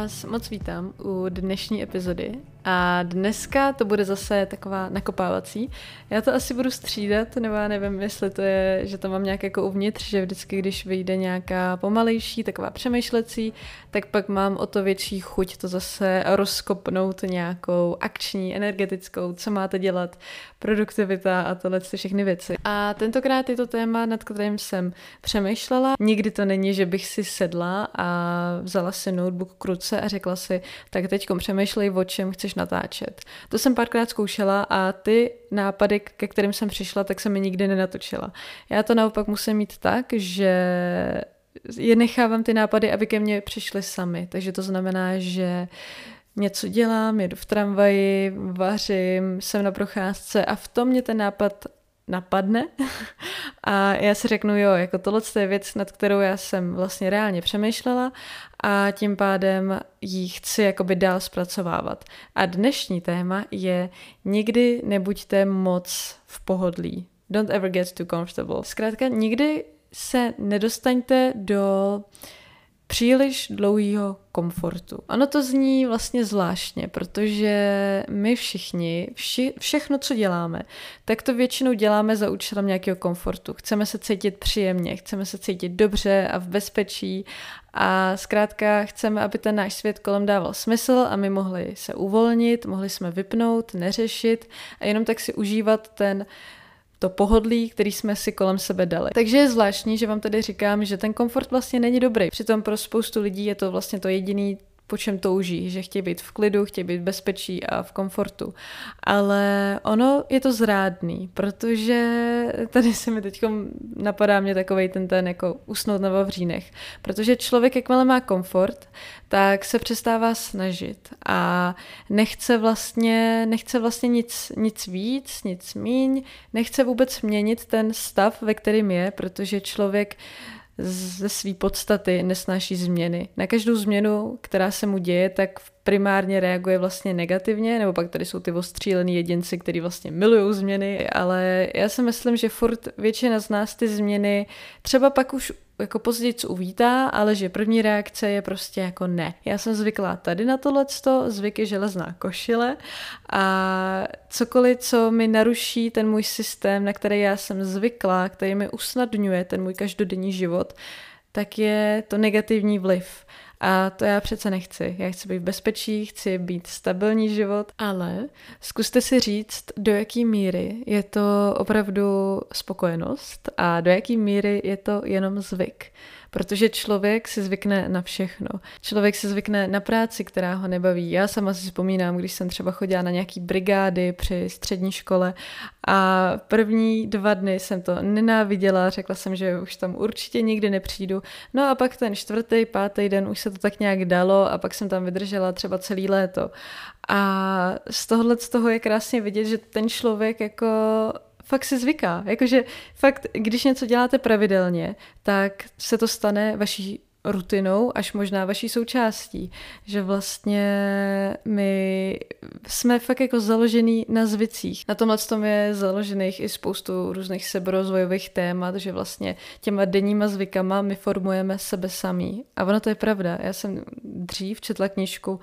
vás moc vítám u dnešní epizody a dneska to bude zase taková nakopávací. Já to asi budu střídat, nebo já nevím, jestli to je, že to mám nějak jako uvnitř, že vždycky, když vyjde nějaká pomalejší, taková přemýšlecí, tak pak mám o to větší chuť to zase rozkopnout nějakou akční, energetickou, co máte dělat, produktivita a tohle ty všechny věci. A tentokrát je to téma, nad kterým jsem přemýšlela. Nikdy to není, že bych si sedla a vzala si notebook k ruce a řekla si, tak teď přemýšlej, o čem chceš natáčet. To jsem párkrát zkoušela a ty nápady, ke kterým jsem přišla, tak jsem mi nikdy nenatočila. Já to naopak musím mít tak, že je nechávám ty nápady, aby ke mně přišly sami. Takže to znamená, že něco dělám, jedu v tramvaji, vařím, jsem na procházce a v tom mě ten nápad napadne a já si řeknu, jo, jako tohle je věc, nad kterou já jsem vlastně reálně přemýšlela a tím pádem ji chci jakoby dál zpracovávat. A dnešní téma je nikdy nebuďte moc v pohodlí. Don't ever get too comfortable. Zkrátka, nikdy se nedostaňte do uh, příliš dlouhého komfortu. Ono to zní vlastně zvláštně, protože my všichni, vši, všechno, co děláme, tak to většinou děláme za účelem nějakého komfortu. Chceme se cítit příjemně, chceme se cítit dobře a v bezpečí a zkrátka chceme, aby ten náš svět kolem dával smysl a my mohli se uvolnit, mohli jsme vypnout, neřešit a jenom tak si užívat ten to pohodlí, který jsme si kolem sebe dali. Takže je zvláštní, že vám tady říkám, že ten komfort vlastně není dobrý. Přitom pro spoustu lidí je to vlastně to jediný po čem touží, že chtějí být v klidu, chtějí být v bezpečí a v komfortu. Ale ono je to zrádný, protože tady se mi teď napadá mě takovej ten ten jako usnout na vavřínech. Protože člověk, jakmile má komfort, tak se přestává snažit a nechce vlastně, nechce vlastně nic, nic víc, nic míň, nechce vůbec měnit ten stav, ve kterým je, protože člověk ze své podstaty nesnáší změny. Na každou změnu, která se mu děje, tak primárně reaguje vlastně negativně, nebo pak tady jsou ty ostřílený jedinci, kteří vlastně milují změny, ale já si myslím, že furt většina z nás ty změny třeba pak už jako později uvítá, ale že první reakce je prostě jako ne. Já jsem zvyklá tady na tohleto, zvyk je železná košile a cokoliv, co mi naruší ten můj systém, na který já jsem zvyklá, který mi usnadňuje ten můj každodenní život, tak je to negativní vliv. A to já přece nechci. Já chci být v bezpečí, chci být stabilní život, ale zkuste si říct, do jaký míry je to opravdu spokojenost a do jaký míry je to jenom zvyk. Protože člověk si zvykne na všechno. Člověk si zvykne na práci, která ho nebaví. Já sama si vzpomínám, když jsem třeba chodila na nějaký brigády při střední škole a první dva dny jsem to nenáviděla, řekla jsem, že už tam určitě nikdy nepřijdu. No a pak ten čtvrtý, pátý den už se to tak nějak dalo a pak jsem tam vydržela třeba celý léto. A z tohohle z toho je krásně vidět, že ten člověk jako fakt si zvyká. Jakože fakt, když něco děláte pravidelně, tak se to stane vaší rutinou, až možná vaší součástí. Že vlastně my jsme fakt jako založený na zvicích. Na tomhle tom je založených i spoustu různých seberozvojových témat, že vlastně těma denníma zvykama my formujeme sebe samý. A ono to je pravda. Já jsem dřív četla knížku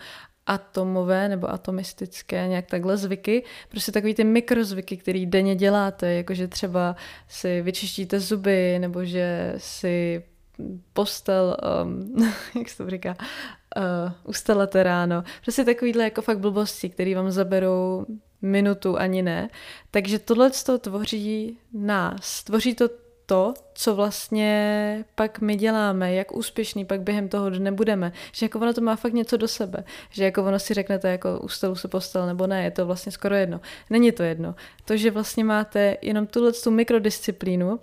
atomové nebo atomistické, nějak takhle zvyky, prostě takový ty mikrozvyky, který denně děláte, jakože třeba si vyčištíte zuby, nebo že si postel, um, jak se to říká, uh, ustalete ráno. Prostě takovýhle jako fakt blbosti, které vám zaberou minutu ani ne. Takže tohle to tvoří nás. Tvoří to to, co vlastně pak my děláme, jak úspěšný pak během toho dne budeme. Že jako ono to má fakt něco do sebe. Že jako ono si řeknete, jako u stolu se postel nebo ne, je to vlastně skoro jedno. Není to jedno. To, že vlastně máte jenom tuhle tu mikrodisciplínu,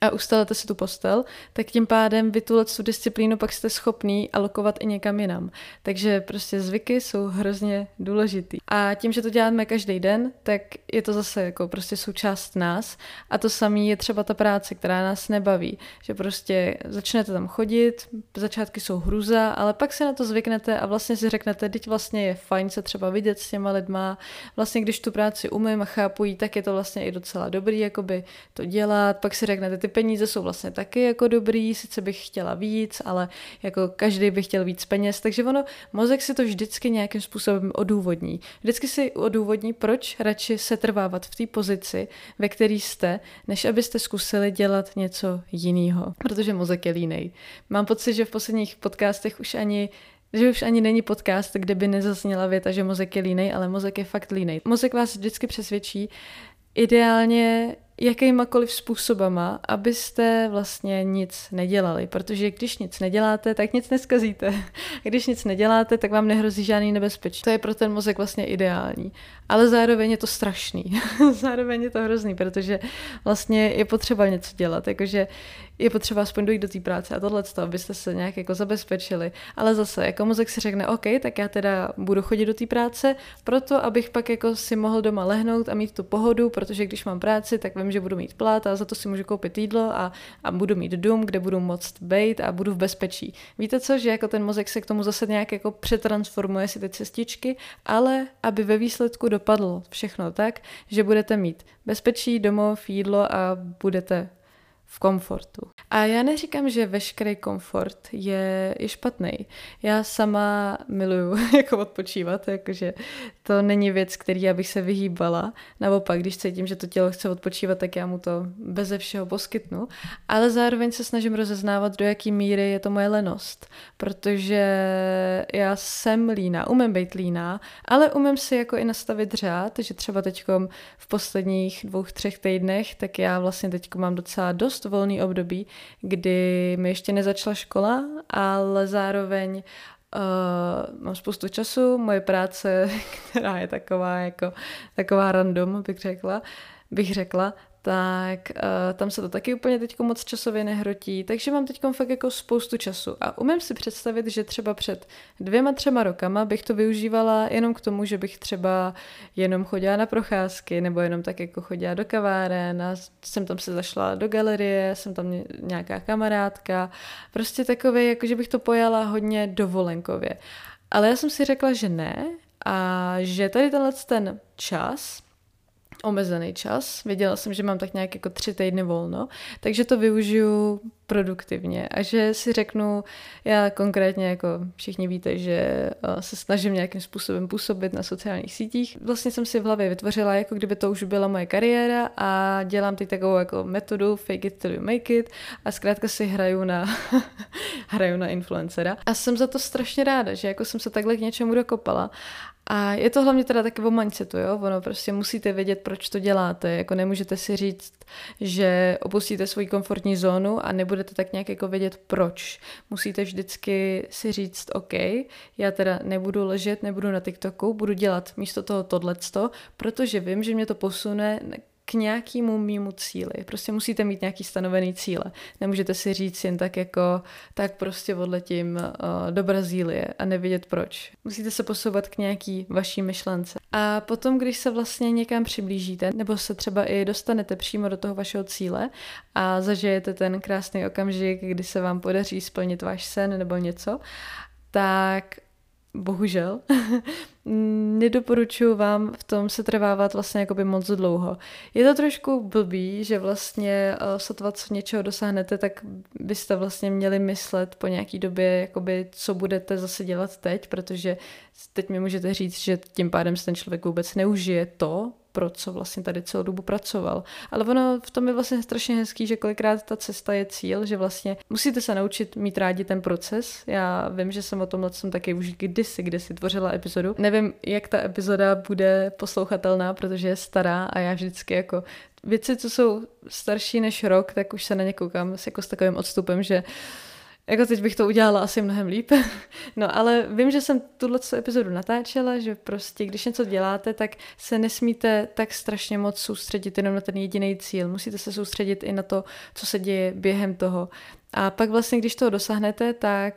a ustalete si tu postel, tak tím pádem vy tuhle tu disciplínu pak jste schopný alokovat i někam jinam. Takže prostě zvyky jsou hrozně důležitý. A tím, že to děláme každý den, tak je to zase jako prostě součást nás a to samé je třeba ta práce, která nás nebaví. Že prostě začnete tam chodit, začátky jsou hruza, ale pak se na to zvyknete a vlastně si řeknete, teď vlastně je fajn se třeba vidět s těma lidma, vlastně když tu práci umím a chápu tak je to vlastně i docela dobrý, jakoby to dělat, pak si řeknete, ty peníze jsou vlastně taky jako dobrý, sice bych chtěla víc, ale jako každý by chtěl víc peněz, takže ono, mozek si to vždycky nějakým způsobem odůvodní. Vždycky si odůvodní, proč radši se trvávat v té pozici, ve které jste, než abyste zkusili dělat něco jiného, protože mozek je línej. Mám pocit, že v posledních podcastech už ani že už ani není podcast, kde by nezazněla věta, že mozek je línej, ale mozek je fakt línej. Mozek vás vždycky přesvědčí, ideálně jakýmakoliv způsobama, abyste vlastně nic nedělali. Protože když nic neděláte, tak nic neskazíte. Když nic neděláte, tak vám nehrozí žádný nebezpečí. To je pro ten mozek vlastně ideální. Ale zároveň je to strašný. zároveň je to hrozný, protože vlastně je potřeba něco dělat. Jakože je potřeba aspoň dojít do té práce a tohle, abyste se nějak jako zabezpečili. Ale zase, jako mozek si řekne, OK, tak já teda budu chodit do té práce, proto abych pak jako si mohl doma lehnout a mít tu pohodu, protože když mám práci, tak vím, že budu mít plat a za to si můžu koupit jídlo a, a budu mít dům, kde budu moct být a budu v bezpečí. Víte co, že jako ten mozek se k tomu zase nějak jako přetransformuje si ty cestičky, ale aby ve výsledku dopadlo všechno tak, že budete mít bezpečí, domov, jídlo a budete v komfortu. A já neříkám, že veškerý komfort je, je špatný. Já sama miluju jako odpočívat, jakože to není věc, který já bych se vyhýbala. Naopak, když cítím, že to tělo chce odpočívat, tak já mu to beze všeho poskytnu. Ale zároveň se snažím rozeznávat, do jaký míry je to moje lenost. Protože já jsem líná, umím být líná, ale umím si jako i nastavit řád, že třeba teď v posledních dvou, třech týdnech, tak já vlastně teď mám docela dost volný období, kdy mi ještě nezačala škola, ale zároveň Uh, mám spoustu času, moje práce, která je taková jako taková random, bych řekla, bych řekla, tak uh, tam se to taky úplně teď moc časově nehrotí, takže mám teď fakt jako spoustu času a umím si představit, že třeba před dvěma, třema rokama bych to využívala jenom k tomu, že bych třeba jenom chodila na procházky nebo jenom tak jako chodila do kaváren a jsem tam se zašla do galerie, jsem tam nějaká kamarádka, prostě takové, jako že bych to pojala hodně dovolenkově. Ale já jsem si řekla, že ne a že tady tenhle ten čas, omezený čas. Věděla jsem, že mám tak nějak jako tři týdny volno, takže to využiju produktivně a že si řeknu, já konkrétně jako všichni víte, že eh, se snažím nějakým způsobem působit na sociálních sítích. Vlastně jsem si v hlavě vytvořila, jako kdyby to už byla moje kariéra a dělám teď takovou jako metodu fake it till you make it a zkrátka si hraju na hraju na influencera. A jsem za to strašně ráda, že jako jsem se takhle k něčemu dokopala a je to hlavně teda taky o mindsetu, jo? Ono prostě musíte vědět, proč to děláte. Jako nemůžete si říct, že opustíte svoji komfortní zónu a nebudete tak nějak jako vědět, proč. Musíte vždycky si říct, OK, já teda nebudu ležet, nebudu na TikToku, budu dělat místo toho tohleto, protože vím, že mě to posune k nějakému mýmu cíli. Prostě musíte mít nějaký stanovený cíle. Nemůžete si říct jen tak jako, tak prostě odletím uh, do Brazílie a nevědět proč. Musíte se posouvat k nějaký vaší myšlence. A potom, když se vlastně někam přiblížíte, nebo se třeba i dostanete přímo do toho vašeho cíle a zažijete ten krásný okamžik, kdy se vám podaří splnit váš sen nebo něco, tak bohužel, nedoporučuji vám v tom se trvávat vlastně jakoby moc dlouho. Je to trošku blbý, že vlastně uh, sotva co něčeho dosáhnete, tak byste vlastně měli myslet po nějaký době, jakoby, co budete zase dělat teď, protože teď mi můžete říct, že tím pádem se ten člověk vůbec neužije to, pro co vlastně tady celou dobu pracoval. Ale ono v tom je vlastně strašně hezký, že kolikrát ta cesta je cíl, že vlastně musíte se naučit mít rádi ten proces. Já vím, že jsem o tomhle jsem taky už kdysi, kdysi tvořila epizodu. Nevím, jak ta epizoda bude poslouchatelná, protože je stará a já vždycky jako věci, co jsou starší než rok, tak už se na ně koukám jako s takovým odstupem, že jako teď bych to udělala asi mnohem líp. No ale vím, že jsem tuhle epizodu natáčela, že prostě když něco děláte, tak se nesmíte tak strašně moc soustředit jenom na ten jediný cíl. Musíte se soustředit i na to, co se děje během toho. A pak vlastně, když toho dosáhnete, tak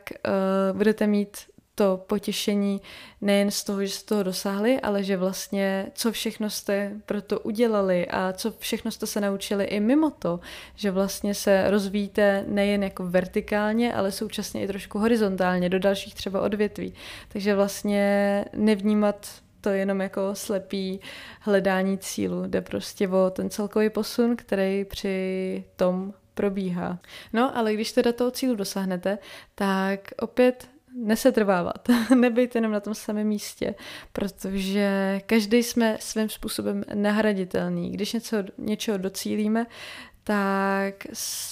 uh, budete mít to potěšení nejen z toho, že jste toho dosáhli, ale že vlastně co všechno jste pro to udělali a co všechno jste se naučili i mimo to, že vlastně se rozvíjíte nejen jako vertikálně, ale současně i trošku horizontálně do dalších třeba odvětví. Takže vlastně nevnímat to jenom jako slepý hledání cílu, jde prostě o ten celkový posun, který při tom probíhá. No, ale když teda toho cílu dosáhnete, tak opět nesetrvávat, nebejt jenom na tom samém místě, protože každý jsme svým způsobem nahraditelný. Když něco, něčeho docílíme, tak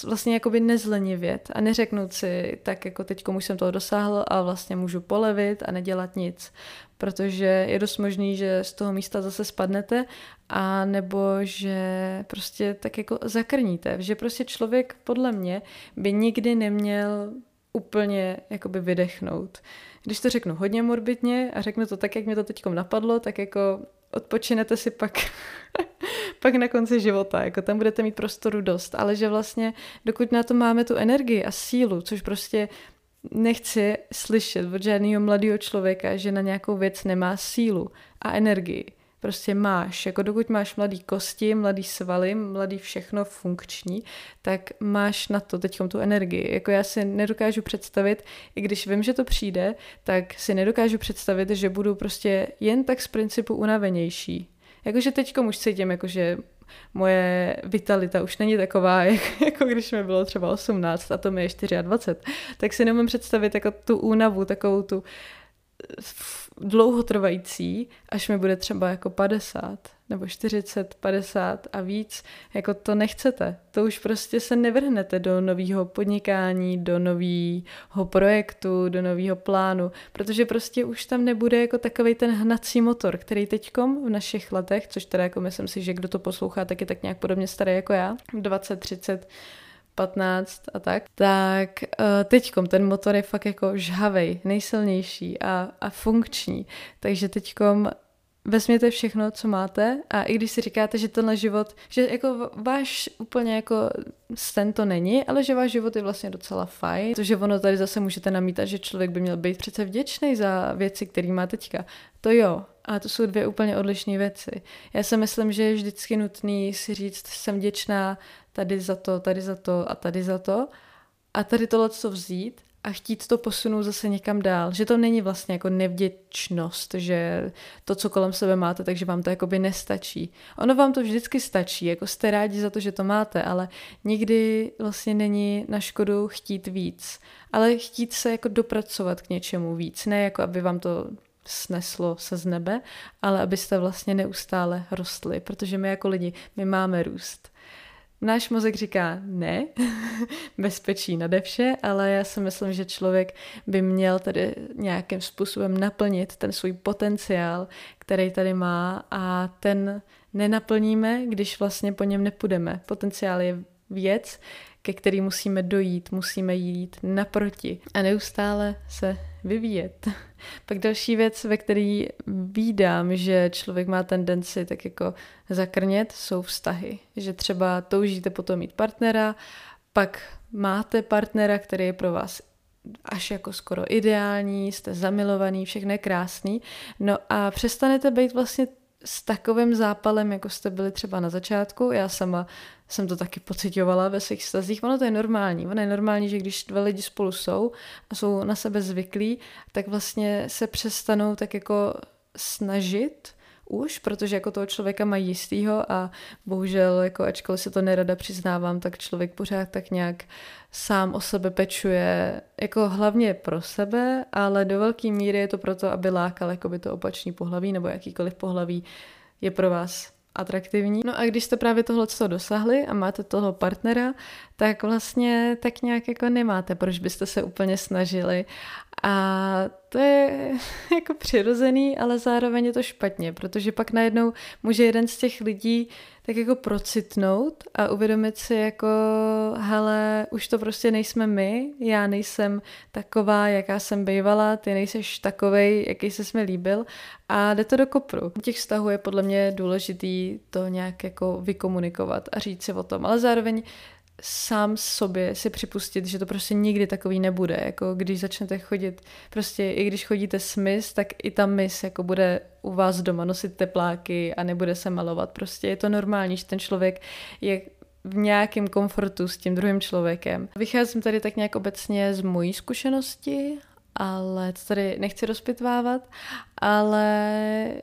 vlastně jakoby nezlenivět a neřeknout si, tak jako teď už jsem toho dosáhl a vlastně můžu polevit a nedělat nic, protože je dost možný, že z toho místa zase spadnete a nebo že prostě tak jako zakrníte, že prostě člověk podle mě by nikdy neměl úplně jakoby vydechnout. Když to řeknu hodně morbidně a řeknu to tak, jak mě to teď napadlo, tak jako odpočinete si pak, pak na konci života, jako tam budete mít prostoru dost, ale že vlastně dokud na to máme tu energii a sílu, což prostě nechci slyšet od žádného mladého člověka, že na nějakou věc nemá sílu a energii, prostě máš. Jako dokud máš mladý kosti, mladý svaly, mladý všechno funkční, tak máš na to teď tu energii. Jako já si nedokážu představit, i když vím, že to přijde, tak si nedokážu představit, že budu prostě jen tak z principu unavenější. Jakože teď už cítím, jakože moje vitalita už není taková, jak, jako když mi bylo třeba 18 a to mi je 24, tak si nemůžu představit jako tu únavu, takovou tu dlouhotrvající, až mi bude třeba jako 50 nebo 40, 50 a víc, jako to nechcete. To už prostě se nevrhnete do nového podnikání, do nového projektu, do nového plánu, protože prostě už tam nebude jako takový ten hnací motor, který teďkom v našich letech, což teda jako myslím si, že kdo to poslouchá, tak je tak nějak podobně starý jako já, 20, 30, 15 a tak, tak uh, teďkom ten motor je fakt jako žhavej, nejsilnější a, a funkční. Takže teďkom vezměte všechno, co máte a i když si říkáte, že tenhle život, že jako váš úplně jako sen to není, ale že váš život je vlastně docela fajn, protože ono tady zase můžete namítat, že člověk by měl být přece vděčný za věci, které má teďka. To jo, a to jsou dvě úplně odlišné věci. Já si myslím, že je vždycky nutný si říct, jsem vděčná tady za to, tady za to a tady za to a tady tohle co vzít a chtít to posunout zase někam dál. Že to není vlastně jako nevděčnost, že to, co kolem sebe máte, takže vám to jakoby nestačí. Ono vám to vždycky stačí, jako jste rádi za to, že to máte, ale nikdy vlastně není na škodu chtít víc. Ale chtít se jako dopracovat k něčemu víc, ne jako aby vám to sneslo se z nebe, ale abyste vlastně neustále rostli, protože my jako lidi, my máme růst. Náš mozek říká ne, bezpečí nade vše, ale já si myslím, že člověk by měl tedy nějakým způsobem naplnit ten svůj potenciál, který tady má a ten nenaplníme, když vlastně po něm nepůjdeme. Potenciál je věc, ke který musíme dojít, musíme jít naproti a neustále se vyvíjet. Pak další věc, ve který vídám, že člověk má tendenci tak jako zakrnět, jsou vztahy. Že třeba toužíte potom mít partnera, pak máte partnera, který je pro vás až jako skoro ideální, jste zamilovaný, všechno je krásný, no a přestanete být vlastně s takovým zápalem, jako jste byli třeba na začátku. Já sama jsem to taky pocitovala ve svých stazích. Ono to je normální. Ono je normální, že když dva lidi spolu jsou a jsou na sebe zvyklí, tak vlastně se přestanou tak jako snažit už, protože jako toho člověka mají jistýho a bohužel, jako ačkoliv se to nerada přiznávám, tak člověk pořád tak nějak sám o sebe pečuje, jako hlavně pro sebe, ale do velké míry je to proto, aby lákal by to opačný pohlaví nebo jakýkoliv pohlaví je pro vás atraktivní. No a když jste právě tohle co dosahli a máte toho partnera, tak vlastně tak nějak jako nemáte, proč byste se úplně snažili. A to je jako přirozený, ale zároveň je to špatně, protože pak najednou může jeden z těch lidí tak jako procitnout a uvědomit si jako, hele, už to prostě nejsme my, já nejsem taková, jaká jsem bývala, ty nejseš takovej, jaký se mi líbil a jde to do kopru. U těch vztahů je podle mě důležitý to nějak jako vykomunikovat a říct si o tom, ale zároveň sám sobě si připustit, že to prostě nikdy takový nebude. Jako když začnete chodit, prostě i když chodíte s mis, tak i ta mis jako bude u vás doma nosit tepláky a nebude se malovat. Prostě je to normální, že ten člověk je v nějakém komfortu s tím druhým člověkem. Vycházím tady tak nějak obecně z mojí zkušenosti, ale to tady nechci rozpitvávat, ale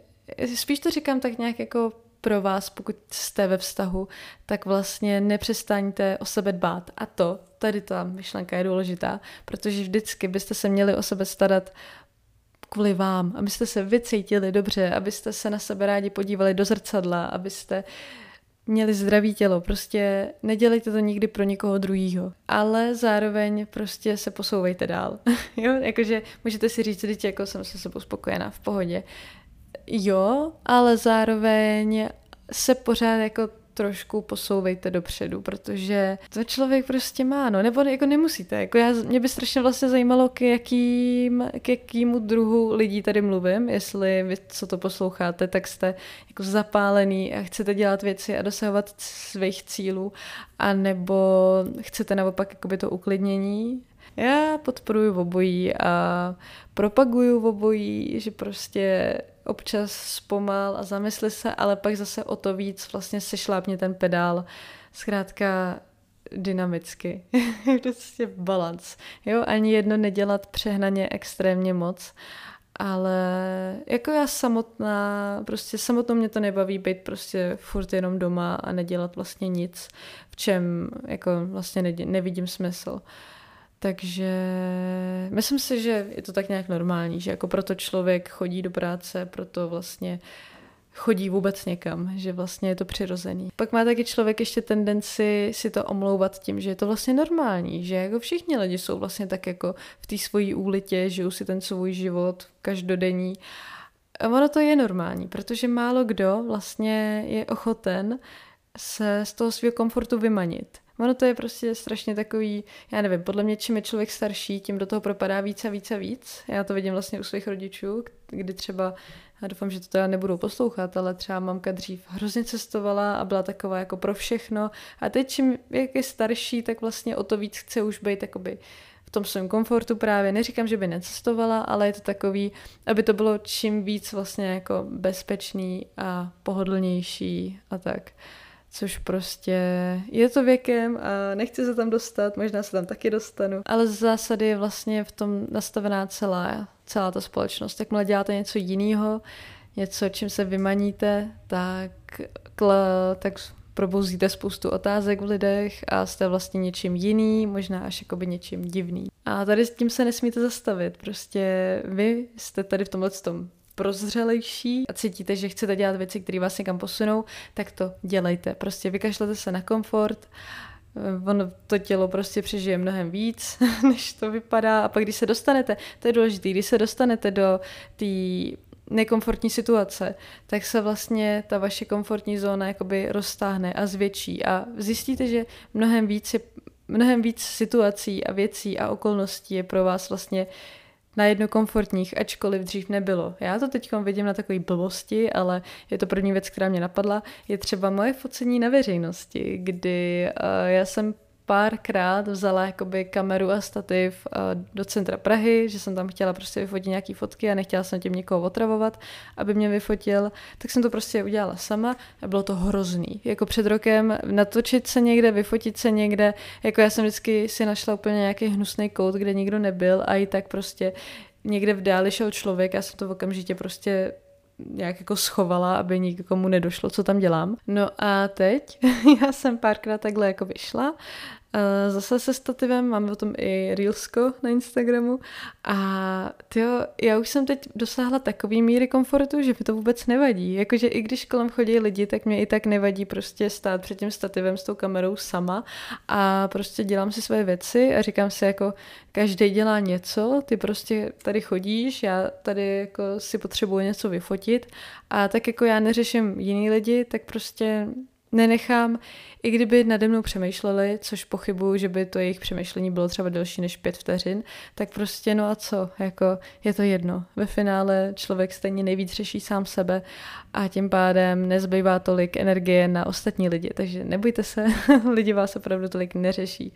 spíš to říkám tak nějak jako pro vás, pokud jste ve vztahu, tak vlastně nepřestaňte o sebe dbát. A to, tady ta myšlenka je důležitá, protože vždycky byste se měli o sebe starat kvůli vám, abyste se vycítili dobře, abyste se na sebe rádi podívali do zrcadla, abyste měli zdravý tělo. Prostě nedělejte to nikdy pro někoho druhýho. Ale zároveň prostě se posouvejte dál. jo, jakože můžete si říct, že jako jsem se sebou spokojená, v pohodě. Jo, ale zároveň se pořád jako trošku posouvejte dopředu, protože to člověk prostě má, no, nebo jako nemusíte. Jako já, mě by strašně vlastně zajímalo, k, jakým, k jakýmu druhu lidí tady mluvím, jestli vy, co to posloucháte, tak jste jako zapálený a chcete dělat věci a dosahovat svých cílů, anebo chcete naopak jakoby to uklidnění, já podporuji obojí a propaguju obojí, že prostě občas zpomal a zamysli se, ale pak zase o to víc vlastně se šlápně ten pedál. Zkrátka dynamicky. prostě balans. Jo, ani jedno nedělat přehnaně extrémně moc, ale jako já samotná, prostě samotnou mě to nebaví být prostě furt jenom doma a nedělat vlastně nic, v čem jako vlastně nevidím smysl. Uh, takže myslím si, že je to tak nějak normální, že jako proto člověk chodí do práce, proto vlastně chodí vůbec někam, že vlastně je to přirozený. Pak má taky člověk ještě tendenci si to omlouvat tím, že je to vlastně normální, že jako všichni lidi jsou vlastně tak jako v té svojí úlitě, žijou si ten svůj život každodenní. A ono to je normální, protože málo kdo vlastně je ochoten se z toho svého komfortu vymanit. Ono to je prostě strašně takový, já nevím, podle mě čím je člověk starší, tím do toho propadá víc a víc a víc. Já to vidím vlastně u svých rodičů, kdy třeba, já doufám, že to teda nebudou poslouchat, ale třeba mamka dřív hrozně cestovala a byla taková jako pro všechno. A teď čím jak je starší, tak vlastně o to víc chce už být jakoby v tom svém komfortu právě. Neříkám, že by necestovala, ale je to takový, aby to bylo čím víc vlastně jako bezpečný a pohodlnější a tak což prostě je to věkem a nechci se tam dostat, možná se tam taky dostanu, ale z zásady je vlastně v tom nastavená celá, celá ta společnost. Jakmile děláte něco jiného, něco, čím se vymaníte, tak, tak probouzíte spoustu otázek v lidech a jste vlastně něčím jiný, možná až jakoby něčím divný. A tady s tím se nesmíte zastavit, prostě vy jste tady v tomhle tom prozřelejší a cítíte, že chcete dělat věci, které vás někam posunou, tak to dělejte. Prostě vykašlete se na komfort, eh, ono to tělo prostě přežije mnohem víc, než to vypadá a pak když se dostanete, to je důležité, když se dostanete do té nekomfortní situace, tak se vlastně ta vaše komfortní zóna jakoby roztáhne a zvětší a zjistíte, že mnohem víc je, mnohem víc situací a věcí a okolností je pro vás vlastně na jedno komfortních, ačkoliv dřív nebylo. Já to teď vidím na takové blbosti, ale je to první věc, která mě napadla, je třeba moje focení na veřejnosti, kdy uh, já jsem párkrát vzala jakoby kameru a stativ eh, do centra Prahy, že jsem tam chtěla prostě vyfotit nějaký fotky a nechtěla jsem tím někoho otravovat, aby mě vyfotil, tak jsem to prostě udělala sama a bylo to hrozný. Jako před rokem natočit se někde, vyfotit se někde, jako já jsem vždycky si našla úplně nějaký hnusný kout, kde nikdo nebyl a i tak prostě někde v dáli šel člověk, já jsem to okamžitě prostě nějak jako schovala, aby nikomu nedošlo, co tam dělám. No a teď já jsem párkrát takhle jako vyšla zase se stativem, máme o tom i Reelsko na Instagramu. A tyjo, já už jsem teď dosáhla takový míry komfortu, že mi to vůbec nevadí. Jakože i když kolem chodí lidi, tak mě i tak nevadí prostě stát před tím stativem s tou kamerou sama. A prostě dělám si své věci a říkám si jako, každý dělá něco, ty prostě tady chodíš, já tady jako si potřebuji něco vyfotit. A tak jako já neřeším jiný lidi, tak prostě nenechám, i kdyby nade mnou přemýšleli, což pochybuju, že by to jejich přemýšlení bylo třeba delší než pět vteřin, tak prostě no a co, jako je to jedno. Ve finále člověk stejně nejvíc řeší sám sebe a tím pádem nezbývá tolik energie na ostatní lidi, takže nebojte se, lidi vás opravdu tolik neřeší.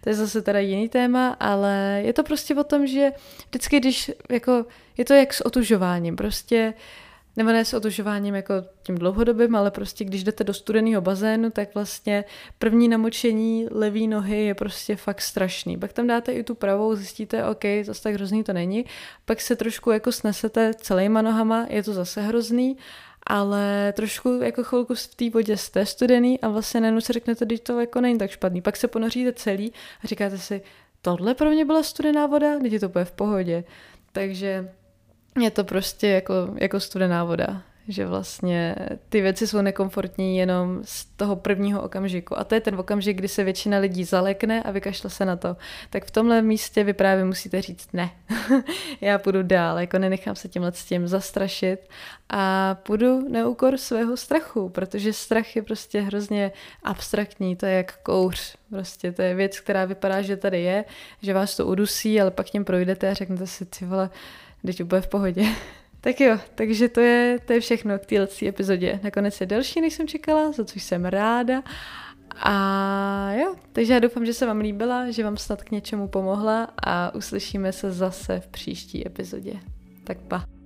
To je zase teda jiný téma, ale je to prostě o tom, že vždycky, když jako, je to jak s otužováním, prostě nebo ne s otužováním jako tím dlouhodobým, ale prostě když jdete do studeného bazénu, tak vlastně první namočení levý nohy je prostě fakt strašný. Pak tam dáte i tu pravou, zjistíte, OK, zase tak hrozný to není. Pak se trošku jako snesete celýma nohama, je to zase hrozný. ale trošku jako chvilku v té vodě jste studený a vlastně najednou si řeknete, že to jako není tak špatný. Pak se ponoříte celý a říkáte si, tohle pro mě byla studená voda, teď je to bude v pohodě. Takže je to prostě jako, jako studená voda že vlastně ty věci jsou nekomfortní jenom z toho prvního okamžiku. A to je ten okamžik, kdy se většina lidí zalekne a vykašle se na to. Tak v tomhle místě vy právě musíte říct ne. Já půjdu dál, jako nenechám se tímhle s tím zastrašit a půjdu na úkor svého strachu, protože strach je prostě hrozně abstraktní, to je jak kouř. Prostě to je věc, která vypadá, že tady je, že vás to udusí, ale pak tím projdete a řeknete si, ty vole, teď bude v pohodě. Tak jo, takže to je, to je všechno k této epizodě. Nakonec je delší, než jsem čekala, za což jsem ráda. A jo, takže já doufám, že se vám líbila, že vám snad k něčemu pomohla a uslyšíme se zase v příští epizodě. Tak pa.